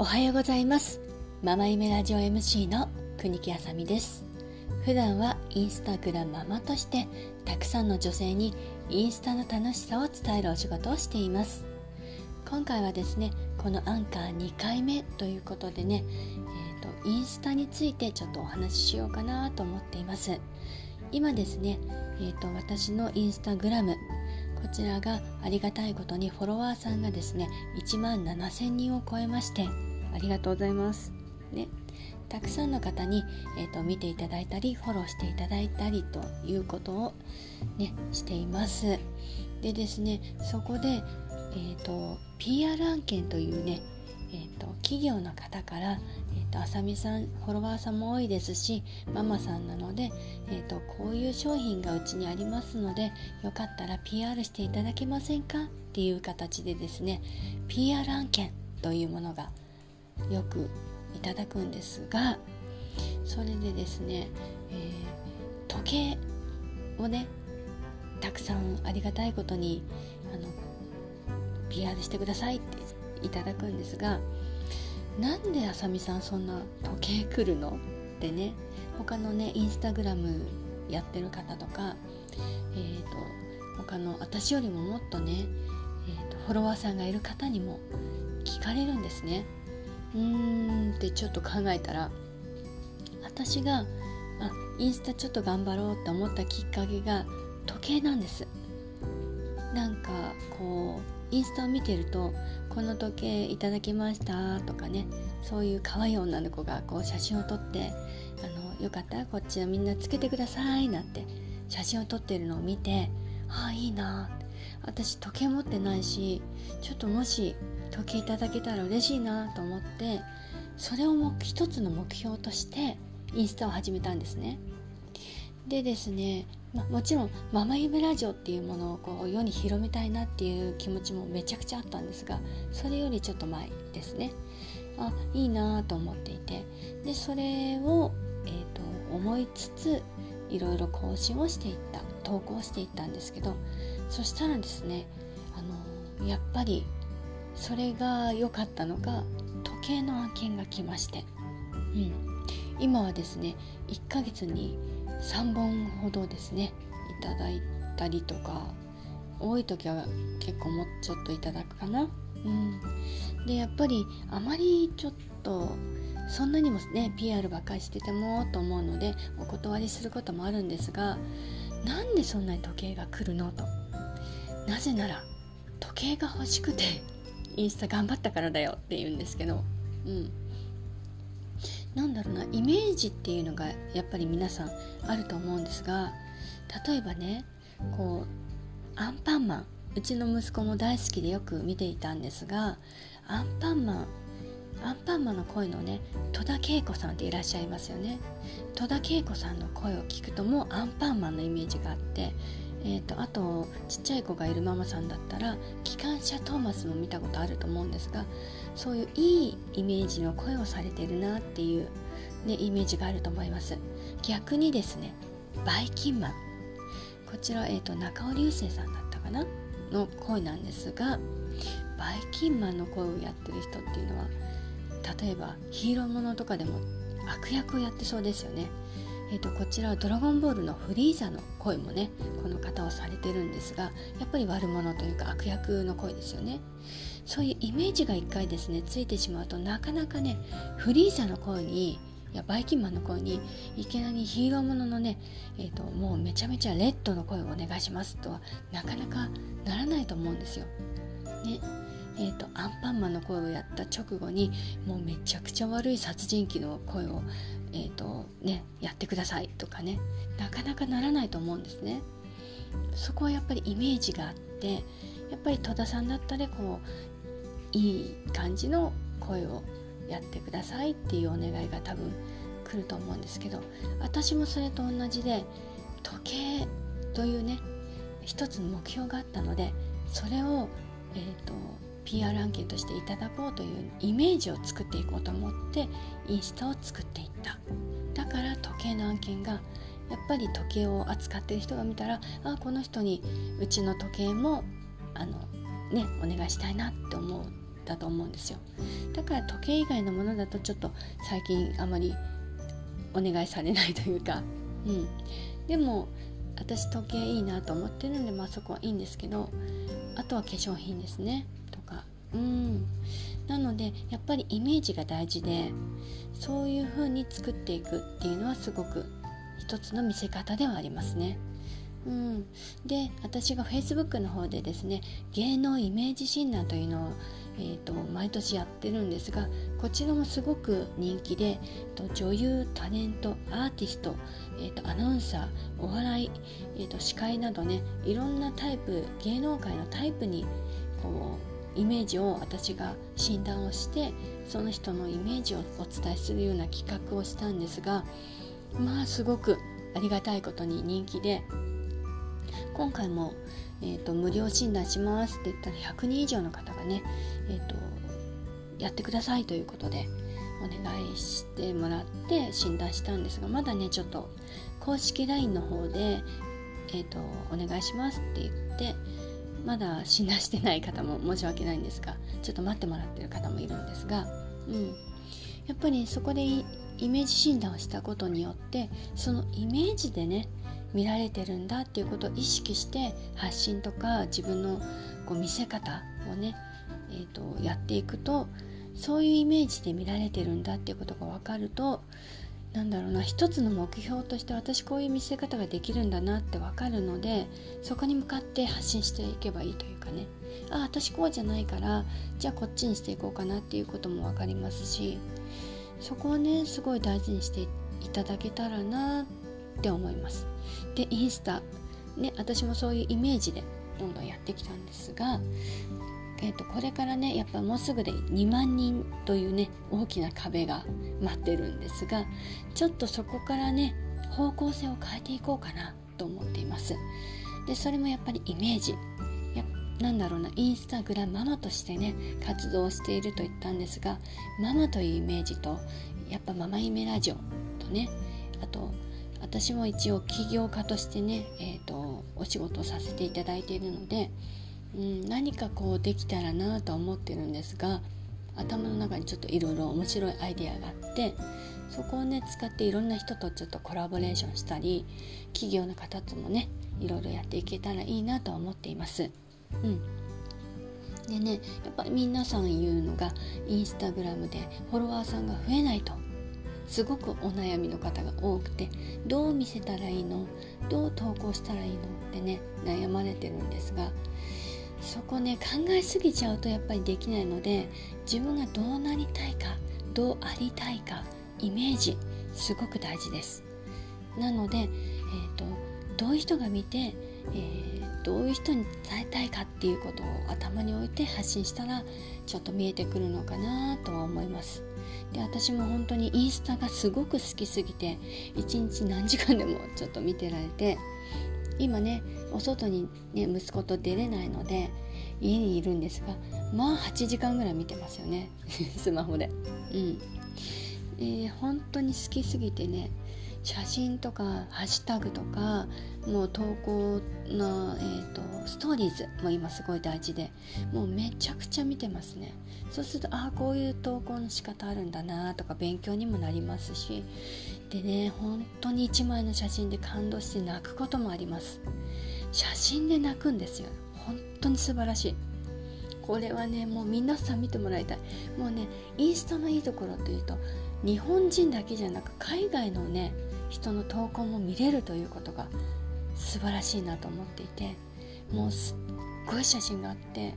おはようございます。ママ夢ラジオ MC の国木あさみです。普段はインスタグラムママとしてたくさんの女性にインスタの楽しさを伝えるお仕事をしています。今回はですねこのアンカー2回目ということでね、えーと、インスタについてちょっとお話ししようかなと思っています。今ですね、えーと私のインスタグラムこちらがありがたいことにフォロワーさんがですね1万7000人を超えましてありがとうございます。ね、たくさんの方に、えーと、見ていただいたりフォローしていただいたりということを、ね、しています。でですねそこで、えーと、PR 案件というね、えーと、企業の方から、えー、とあさみさんフォロワーさんも多いですしママさんなので、えー、とこういう商品がうちにありますのでよかったら PR していただけませんか？っていう形でですね PR 案件というものがよくいただくんですがそれでですね、えー、時計をねたくさんありがたいことにあの PR してくださいっていただくんですがなんであさみさんそんな時計来るのってね他のねインスタグラムやってる方とかえーと、他の私よりももっとね、えーとフォロワーさんがいる方にも聞かれるんですね。うーんってちょっと考えたら私があインスタちょっと頑張ろうって思ったきっかけが時計なんです。なんかこうインスタを見てると「この時計いただきました」とかねそういう可愛い女の子がこう写真を撮って「あのよかったらこっちはみんなつけてください」なんて写真を撮ってるのを見てああいいな私時計持ってないしちょっともし時計いただけたら嬉しいなと思ってそれを一つの目標としてインスタを始めたんですね。でですね、ま、もちろんママ夢ラジオっていうものをこう世に広めたいなっていう気持ちもめちゃくちゃあったんですがそれよりちょっと前ですね。あいいなと思っていて。でそれを、えー、と思いつついろいろ更新をしていった投稿していったんですけどそしたらですねあのやっぱりそれが良かったのが時計の案件が来まして、うん、今はですね1ヶ月に3本ほどですねいただいたりとか多い時は結構もうちょっといただくかな。うん、でやっぱりあまりちょっとそんなにもね PR ばっかりしててもと思うのでお断りすることもあるんですがなんでそんなに時計が来るのと。なぜなら時計が欲しくて。インスタ頑張ったからだよって言うんですけどうん。なんだろうなイメージっていうのがやっぱり皆さんあると思うんですが例えばねこうアンパンマンうちの息子も大好きでよく見ていたんですがアンパンマンアンパンマンの声のね戸田恵子さんっていらっしゃいますよね。戸田恵子さんの声を聞くともうアンパンマンのイメージがあってえーと、あとちっちゃい子がいるママさんだったら機関車トーマスも見たことあると思うんですがそういういいイメージの声をされてるなっていう、ね、イメージがあると思います。逆にですねバイキンマン。こちら、えーと、中尾流星さんだったかな？の声なんですがバイキンマンの声をやってる人っていうのは例えばヒーローものとかでも悪役をやってそうですよね。えーと、こちらは「ドラゴンボール」のフリーザの声もねこの方はされてるんですがやっぱり悪者というか悪役の声ですよねそういうイメージが一回ですねついてしまうとなかなかねフリーザの声にいやバイキンマンの声にいきなりヒーローもののね、えーと、ともうめちゃめちゃレッドの声をお願いしますとはなかなかならないと思うんですよ。ねえーと、アンパンマンの声をやった直後にもうめちゃくちゃ悪い殺人鬼の声を、えーとね、やってくださいとかねなかなかならないと思うんですね。そこはやっぱりイメージがあってやっぱり戸田さんだったらこういい感じの声をやってくださいっていうお願いが多分来ると思うんですけど私もそれと同じで時計というね一つの目標があったのでそれを、えーと PR 案件としていただこうというイメージを作っていこうと思ってインスタを作っていった。だから時計の案件がやっぱり時計を扱ってる人が見たらあこの人にうちの時計もあのねお願いしたいなって思っただと思うんですよ。だから時計以外のものだとちょっと最近あまりお願いされないというか、うん、でも私時計いいなと思ってるんでまあそこはいいんですけどあとは化粧品ですね。うんなのでやっぱりイメージが大事でそういう風に作っていくっていうのはすごく一つの見せ方ではありますね。うん、で私が Facebook の方でですね芸能イメージ診断というのを、えーと、毎年やってるんですがこちらもすごく人気でと女優タレントアーティスト、えーと、アナウンサーお笑い、えーと司会などねいろんなタイプ芸能界のタイプにこうイメージを私が診断をしてその人のイメージをお伝えするような企画をしたんですがまあすごくありがたいことに人気で今回も、えーと、無料診断しますって言ったら100人以上の方がね、えーと、やってくださいということでお願いしてもらって診断したんですがまだねちょっと公式 LINE の方で、えーとお願いしますって言ってまだ診断してない方も申し訳ないんですがちょっと待ってもらってる方もいるんですが、うん、やっぱりそこでイメージ診断をしたことによってそのイメージでね見られてるんだっていうことを意識して発信とか自分のこう見せ方をね、えーと、やっていくとそういうイメージで見られてるんだっていうことが分かるとなんだろうな一つの目標として私こういう見せ方ができるんだなって分かるのでそこに向かって発信していけばいいというかね。あ私こうじゃないからじゃあこっちにしていこうかなっていうことも分かりますしそこをねすごい大事にしていただけたらなって思います。でインスタ。ね私もそういうイメージでどんどんやってきたんですがえーと、これからねやっぱもうすぐで2万人というね大きな壁が待ってるんですがちょっとそこからね方向性を変えていこうかなと思っています。でそれもやっぱりイメージ。やなんだろうなインスタグラムママとしてね活動していると言ったんですがママというイメージとやっぱママイメラジオとねあと私も一応起業家としてね、えーとお仕事をさせていただいているのでうん、何かこうできたらなと思ってるんですが頭の中にちょっといろいろ面白いアイデアがあってそこをね使っていろんな人とちょっとコラボレーションしたり企業の方ともねいろいろやっていけたらいいなと思っています。うん。でねやっぱり皆さん言うのがインスタグラムでフォロワーさんが増えないとすごくお悩みの方が多くてどう見せたらいいの？どう投稿したらいいの？ってね悩まれてるんですがそこね考えすぎちゃうとやっぱりできないので自分がどうなりたいかどうありたいかイメージすごく大事です。なので、えーと、どういう人が見て、えー、どういう人に伝えたいかっていうことを頭に置いて発信したらちょっと見えてくるのかなとは思います。で私も本当にインスタがすごく好きすぎて一日何時間でもちょっと見てられて今ねお外に、ね、息子と出れないので家にいるんですがまあ8時間ぐらい見てますよね。スマホで。うん。えー、本当に好きすぎてね写真とかハッシュタグとかもう投稿の、えーと、ストーリーズも今すごい大事でもうめちゃくちゃ見てますね。そうするとああこういう投稿の仕方あるんだなとか勉強にもなりますしでね本当に1枚の写真で感動して泣くこともあります。写真で泣くんですよ。本当に素晴らしい。これはねもう皆さん見てもらいたい。もうねインスタのいいところというと日本人だけじゃなく海外のね人の投稿も見れるということが素晴らしいなと思っていてもうすっごい写真があって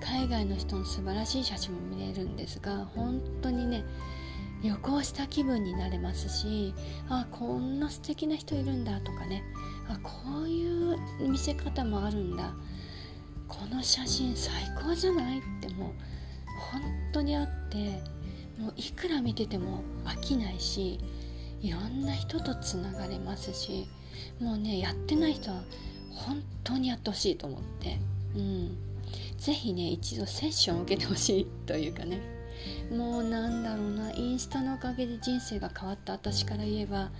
海外の人の素晴らしい写真も見れるんですが本当にね旅行した気分になれますしあこんな素敵な人いるんだとかねあこういう見せ方もあるんだ。この写真最高じゃない？ってもう本当にあってもういくら見てても飽きないしいろんな人とつながれますしもうねやってない人は本当にやってほしいと思って。うん。是非ね一度セッションを受けてほしいというかね。もうなんだろうなインスタのおかげで人生が変わった私から言えば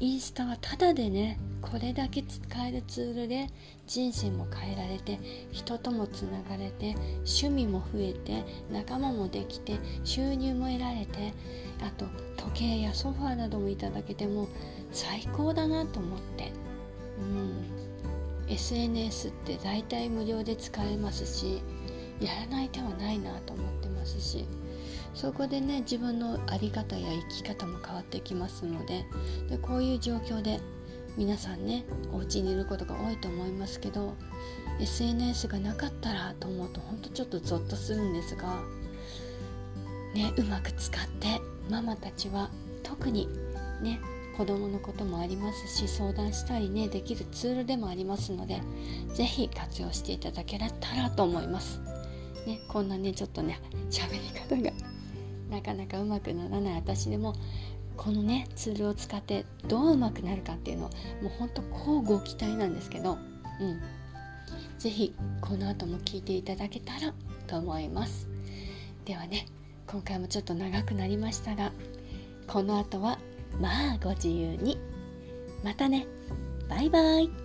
インスタはただでねこれだけ使えるツールで人生も変えられて人ともつながれて趣味も増えて仲間もできて収入も得られてあと時計やソファーなどもいただけても最高だなと思って。うん。SNS って大体無料で使えますしやらない手はないなと思ってますし。そこでね自分の在り方や生き方も変わってきますのででこういう状況で皆さんねお家にいることが多いと思いますけど SNS がなかったらと思うとほんとちょっとゾッとするんですがねうまく使ってママたちは特にね子供のこともありますし相談したりねできるツールでもありますので是非活用していただけたらと思います。ね、こんなねちょっとね喋り方がなかなかうまくならない私でもこのねツールを使ってどううまくなるかっていうのもうほんと交互期待なんですけどうん。是非この後も聞いていただけたらと思います。ではね今回もちょっと長くなりましたがこの後はまあご自由に。またね。バイバイ。